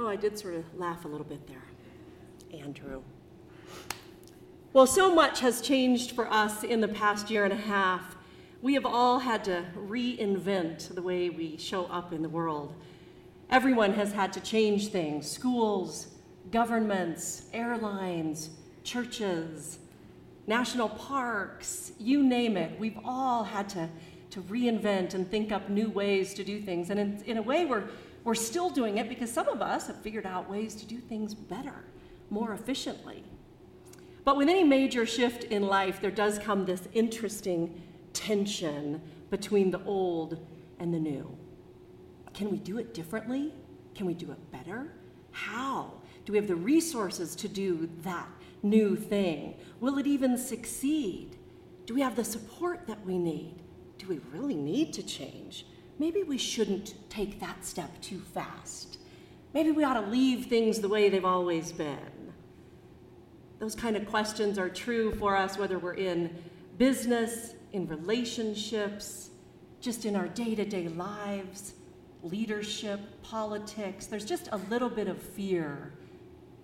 Oh, I did sort of laugh a little bit there. Andrew. Well, so much has changed for us in the past year and a half. We have all had to reinvent the way we show up in the world. Everyone has had to change things schools, governments, airlines, churches, national parks, you name it. We've all had to, to reinvent and think up new ways to do things. And in, in a way, we're, we're still doing it because some of us have figured out ways to do things better, more efficiently. But with any major shift in life, there does come this interesting tension between the old and the new. Can we do it differently? Can we do it better? How? Do we have the resources to do that new thing? Will it even succeed? Do we have the support that we need? We really need to change? Maybe we shouldn't take that step too fast. Maybe we ought to leave things the way they've always been. Those kind of questions are true for us whether we're in business, in relationships, just in our day to day lives, leadership, politics. There's just a little bit of fear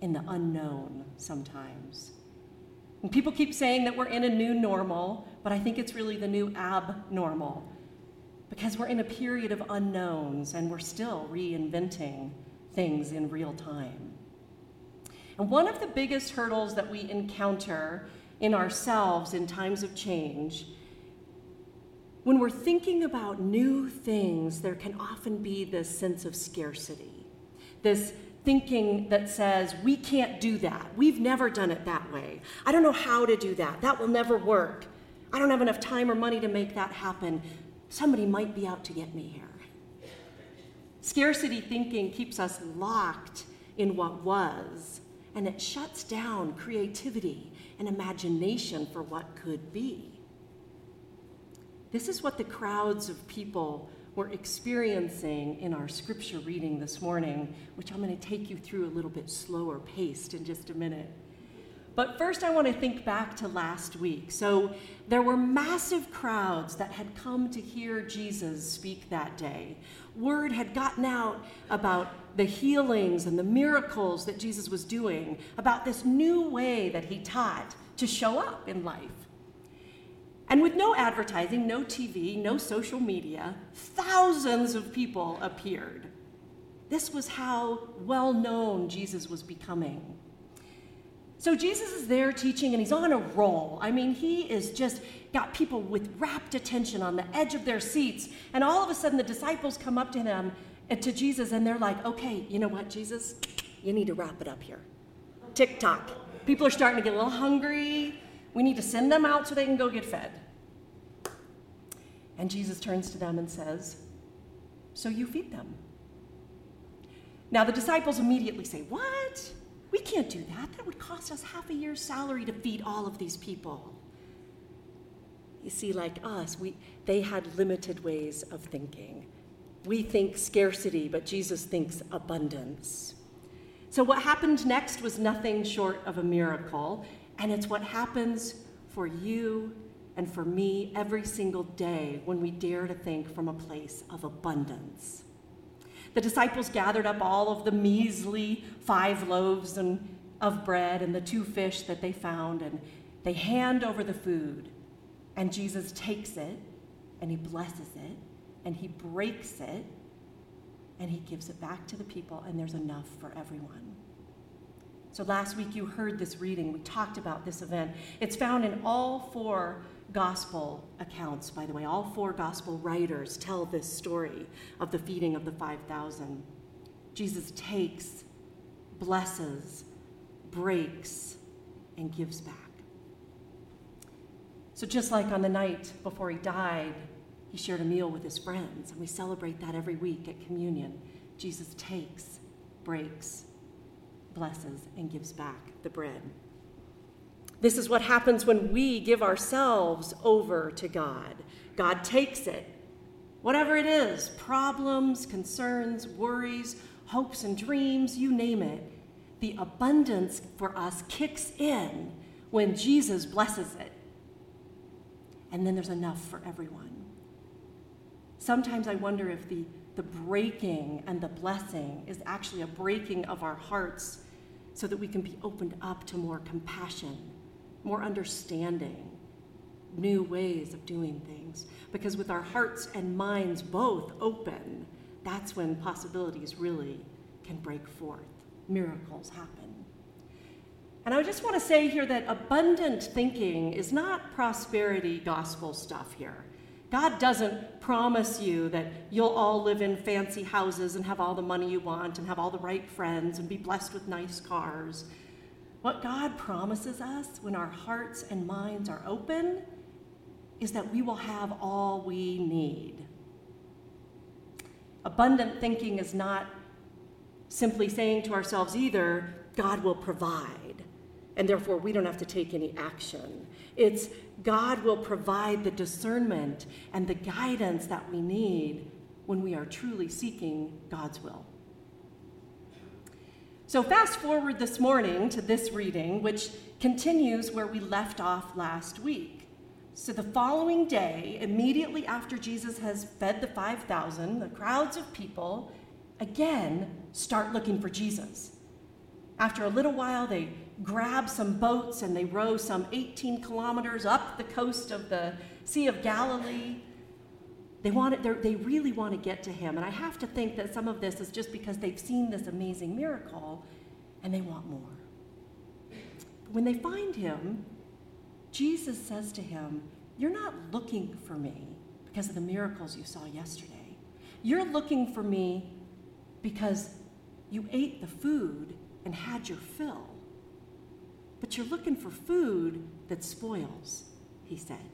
in the unknown sometimes. And people keep saying that we're in a new normal, but I think it's really the new abnormal because we're in a period of unknowns and we're still reinventing things in real time. And one of the biggest hurdles that we encounter in ourselves in times of change, when we're thinking about new things, there can often be this sense of scarcity, this thinking that says, we can't do that. We've never done it that way. I don't know how to do that. That will never work. I don't have enough time or money to make that happen. Somebody might be out to get me here. Scarcity thinking keeps us locked in what was, and it shuts down creativity and imagination for what could be. This is what the crowds of people were experiencing in our scripture reading this morning, which I'm going to take you through a little bit slower paced in just a minute. But first, I want to think back to last week. So, there were massive crowds that had come to hear Jesus speak that day. Word had gotten out about the healings and the miracles that Jesus was doing, about this new way that he taught to show up in life. And with no advertising, no TV, no social media, thousands of people appeared. This was how well known Jesus was becoming. So Jesus is there teaching and he's on a roll. I mean, he is just got people with rapt attention on the edge of their seats. And all of a sudden, the disciples come up to him and to Jesus and they're like, okay, you know what, Jesus? You need to wrap it up here. Tick tock. People are starting to get a little hungry. We need to send them out so they can go get fed. And Jesus turns to them and says, So you feed them. Now the disciples immediately say, What? We can't do that. That would cost us half a year's salary to feed all of these people. You see, like us, we, they had limited ways of thinking. We think scarcity, but Jesus thinks abundance. So, what happened next was nothing short of a miracle. And it's what happens for you and for me every single day when we dare to think from a place of abundance. The disciples gathered up all of the measly five loaves and, of bread and the two fish that they found, and they hand over the food. And Jesus takes it and he blesses it and he breaks it and he gives it back to the people, and there's enough for everyone. So last week you heard this reading. We talked about this event. It's found in all four gospel accounts, by the way. All four gospel writers tell this story of the feeding of the 5,000. Jesus takes, blesses, breaks, and gives back. So, just like on the night before he died, he shared a meal with his friends, and we celebrate that every week at communion. Jesus takes, breaks, blesses and gives back the bread. This is what happens when we give ourselves over to God. God takes it, whatever it is problems, concerns, worries, hopes, and dreams, you name it. The abundance for us kicks in when Jesus blesses it. And then there's enough for everyone. Sometimes I wonder if the the breaking and the blessing is actually a breaking of our hearts so that we can be opened up to more compassion, more understanding, new ways of doing things. Because with our hearts and minds both open, that's when possibilities really can break forth, miracles happen. And I just want to say here that abundant thinking is not prosperity gospel stuff here. God doesn't promise you that you'll all live in fancy houses and have all the money you want and have all the right friends and be blessed with nice cars. What God promises us when our hearts and minds are open is that we will have all we need. Abundant thinking is not simply saying to ourselves either, God will provide, and therefore we don't have to take any action. It's God will provide the discernment and the guidance that we need when we are truly seeking God's will. So, fast forward this morning to this reading, which continues where we left off last week. So, the following day, immediately after Jesus has fed the 5,000, the crowds of people again start looking for Jesus. After a little while, they grab some boats and they row some 18 kilometers up the coast of the Sea of Galilee. They, want it, they really want to get to him. And I have to think that some of this is just because they've seen this amazing miracle and they want more. But when they find him, Jesus says to him, You're not looking for me because of the miracles you saw yesterday. You're looking for me because you ate the food and had your fill. But you're looking for food that spoils, he said.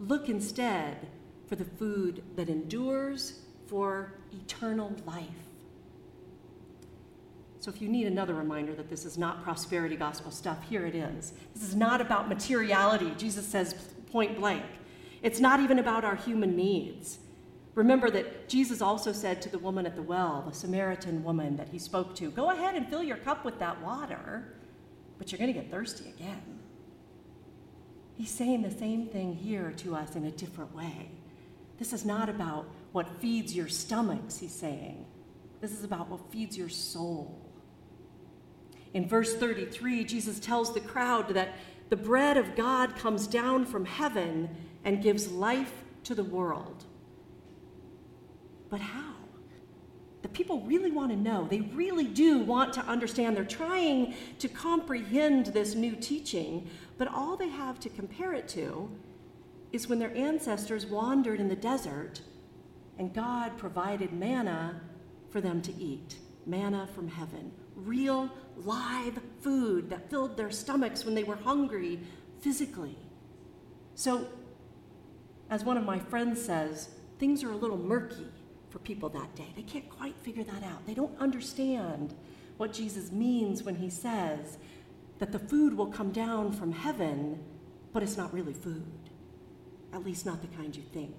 Look instead for the food that endures for eternal life. So, if you need another reminder that this is not prosperity gospel stuff, here it is. This is not about materiality, Jesus says point blank. It's not even about our human needs. Remember that Jesus also said to the woman at the well, the Samaritan woman that he spoke to, Go ahead and fill your cup with that water but you're going to get thirsty again. He's saying the same thing here to us in a different way. This is not about what feeds your stomachs, he's saying. This is about what feeds your soul. In verse 33, Jesus tells the crowd that the bread of God comes down from heaven and gives life to the world. But how? the people really want to know. They really do want to understand. They're trying to comprehend this new teaching, but all they have to compare it to is when their ancestors wandered in the desert and God provided manna for them to eat manna from heaven, real live food that filled their stomachs when they were hungry physically. So, as one of my friends says, things are a little murky for people that day. They can't quite figure that out. They don't understand what Jesus means when he says that the food will come down from heaven, but it's not really food, at least not the kind you think.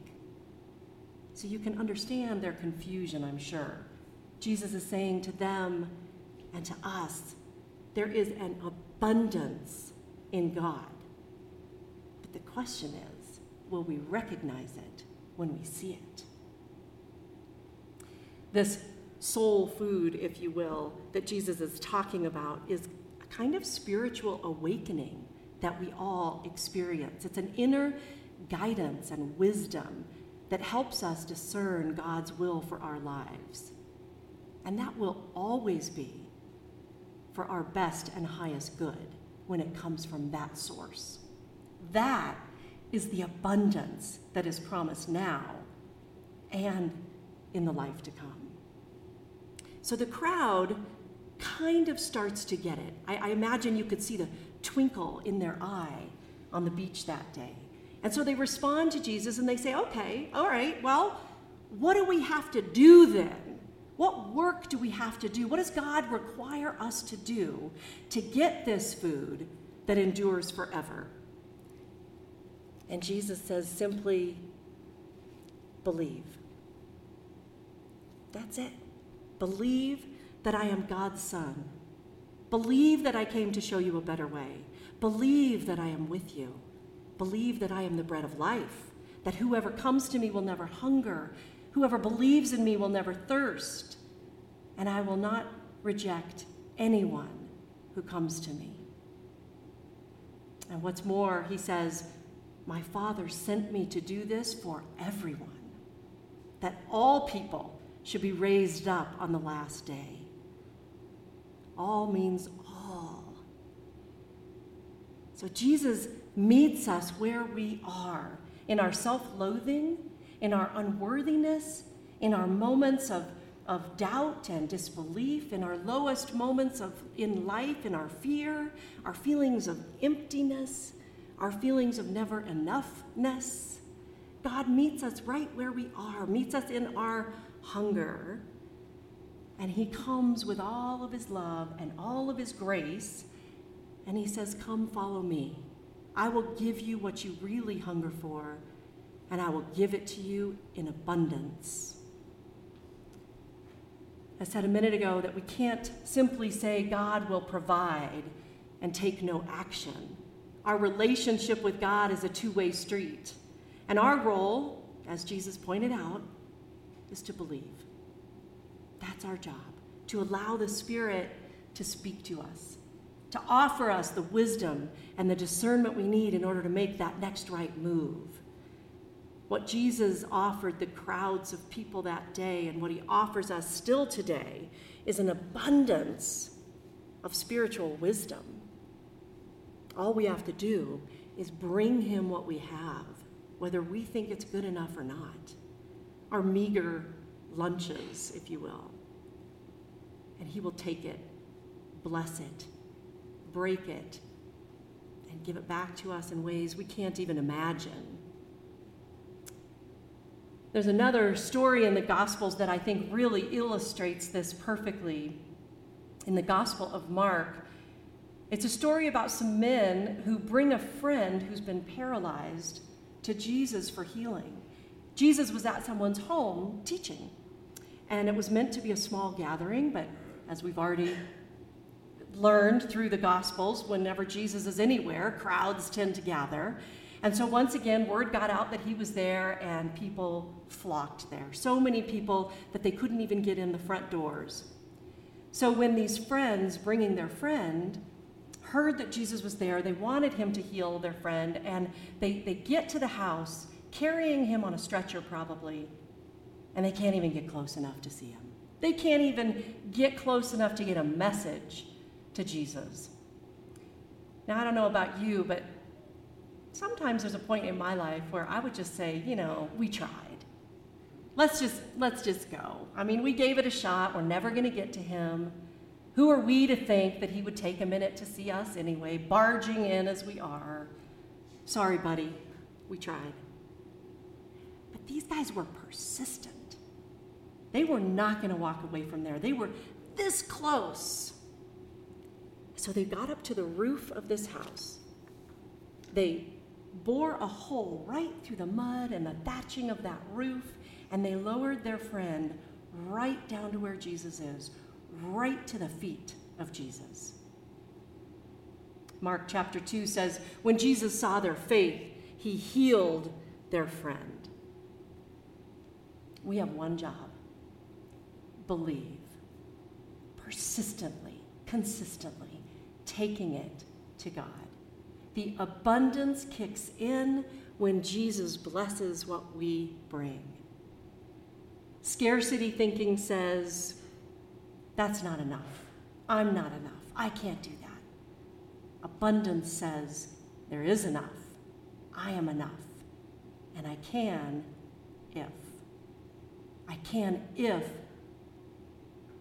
So you can understand their confusion, I'm sure. Jesus is saying to them and to us, there is an abundance in God. But the question is, will we recognize it when we see it? This soul food, if you will, that Jesus is talking about is a kind of spiritual awakening that we all experience. It's an inner guidance and wisdom that helps us discern God's will for our lives. And that will always be for our best and highest good when it comes from that source. That is the abundance that is promised now and in the life to come. So the crowd kind of starts to get it. I, I, imagine you could see the twinkle in their eye on the beach that day. And so they respond to Jesus and they say, okay, all right, well, what do we have to do then? What work do we have to do? What does God require us to do to get this food that endures forever? And Jesus says simply, believe. That's it. Believe that I am God's Son. Believe that I came to show you a better way. Believe that I am with you. Believe that I am the bread of life, that whoever comes to me will never hunger. Whoever believes in me will never thirst, and I will not reject anyone who comes to me. And what's more, he says, My Father sent me to do this for everyone, that all people should be raised up on the last day. All means all. So Jesus meets us where we are in our self loathing, in our unworthiness, in our moments of, of doubt and disbelief, in our lowest moments of, in life, in our fear, our feelings of emptiness, our feelings of never enoughness. God meets us right where we are, meets us in our hunger, and He comes with all of His love and all of His grace, and He says, Come follow me. I will give you what you really hunger for, and I will give it to you in abundance. I said a minute ago that we can't simply say God will provide and take no action. Our relationship with God is a two way street. And our role, as Jesus pointed out, is to believe. That's our job, to allow the Spirit to speak to us, to offer us the wisdom and the discernment we need in order to make that next right move. What Jesus offered the crowds of people that day and what he offers us still today is an abundance of spiritual wisdom. All we have to do is bring him what we have, whether we think it's good enough or not. Our meager lunches, if you will. And he will take it, bless it, break it, and give it back to us in ways we can't even imagine. There's another story in the Gospels that I think really illustrates this perfectly. In the Gospel of Mark, it's a story about some men who bring a friend who's been paralyzed to Jesus for healing. Jesus was at someone's home teaching, and it was meant to be a small gathering, but as we've already learned through the Gospels, whenever Jesus is anywhere, crowds tend to gather. And so once again, word got out that he was there, and people flocked there. So many people that they couldn't even get in the front doors. So when these friends, bringing their friend, heard that Jesus was there, they wanted him to heal their friend, and they, they get to the house, carrying him on a stretcher probably, and they can't even get close enough to see him. They can't even get close enough to get a message to Jesus. Now, I don't know about you, but sometimes there's a point in my life where I would just say, you know, we tried. Let's just let's just go. I mean, we gave it a shot. We're never going to get to him. Who are we to think that he would take a minute to see us anyway, barging in as we are? Sorry, buddy. We tried. But these guys were persistent. They were not going to walk away from there. They were this close. So they got up to the roof of this house. They bore a hole right through the mud and the thatching of that roof, and they lowered their friend right down to where Jesus is, right to the feet of Jesus. Mark chapter 2 says, When Jesus saw their faith, he healed their friend. We have one job believe, persistently, consistently, taking it to God. The abundance kicks in when Jesus blesses what we bring. Scarcity thinking says, that's not enough. I'm not enough. I can't do that. Abundance says, there is enough. I am enough. And I can if. I can if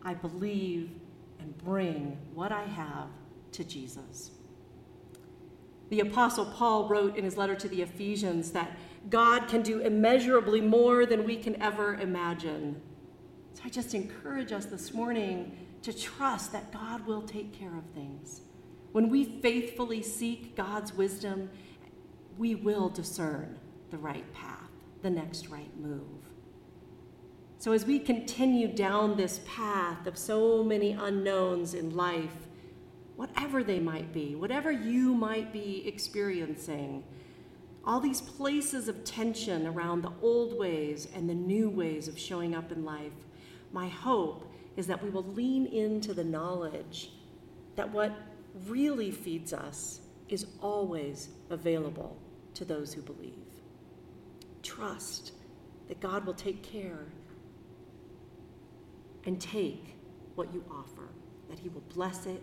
I believe and bring what I have to Jesus. The Apostle Paul wrote in his letter to the Ephesians that God can do immeasurably more than we can ever imagine. So I just encourage us this morning to trust that God will take care of things. When we faithfully seek God's wisdom, we will discern the right path, the next right move. So, as we continue down this path of so many unknowns in life, whatever they might be, whatever you might be experiencing, all these places of tension around the old ways and the new ways of showing up in life, my hope is that we will lean into the knowledge that what really feeds us is always available to those who believe. Trust that God will take care and take what you offer, that He will bless it,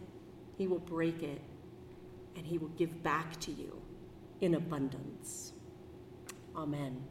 He will break it, and He will give back to you in abundance. Amen.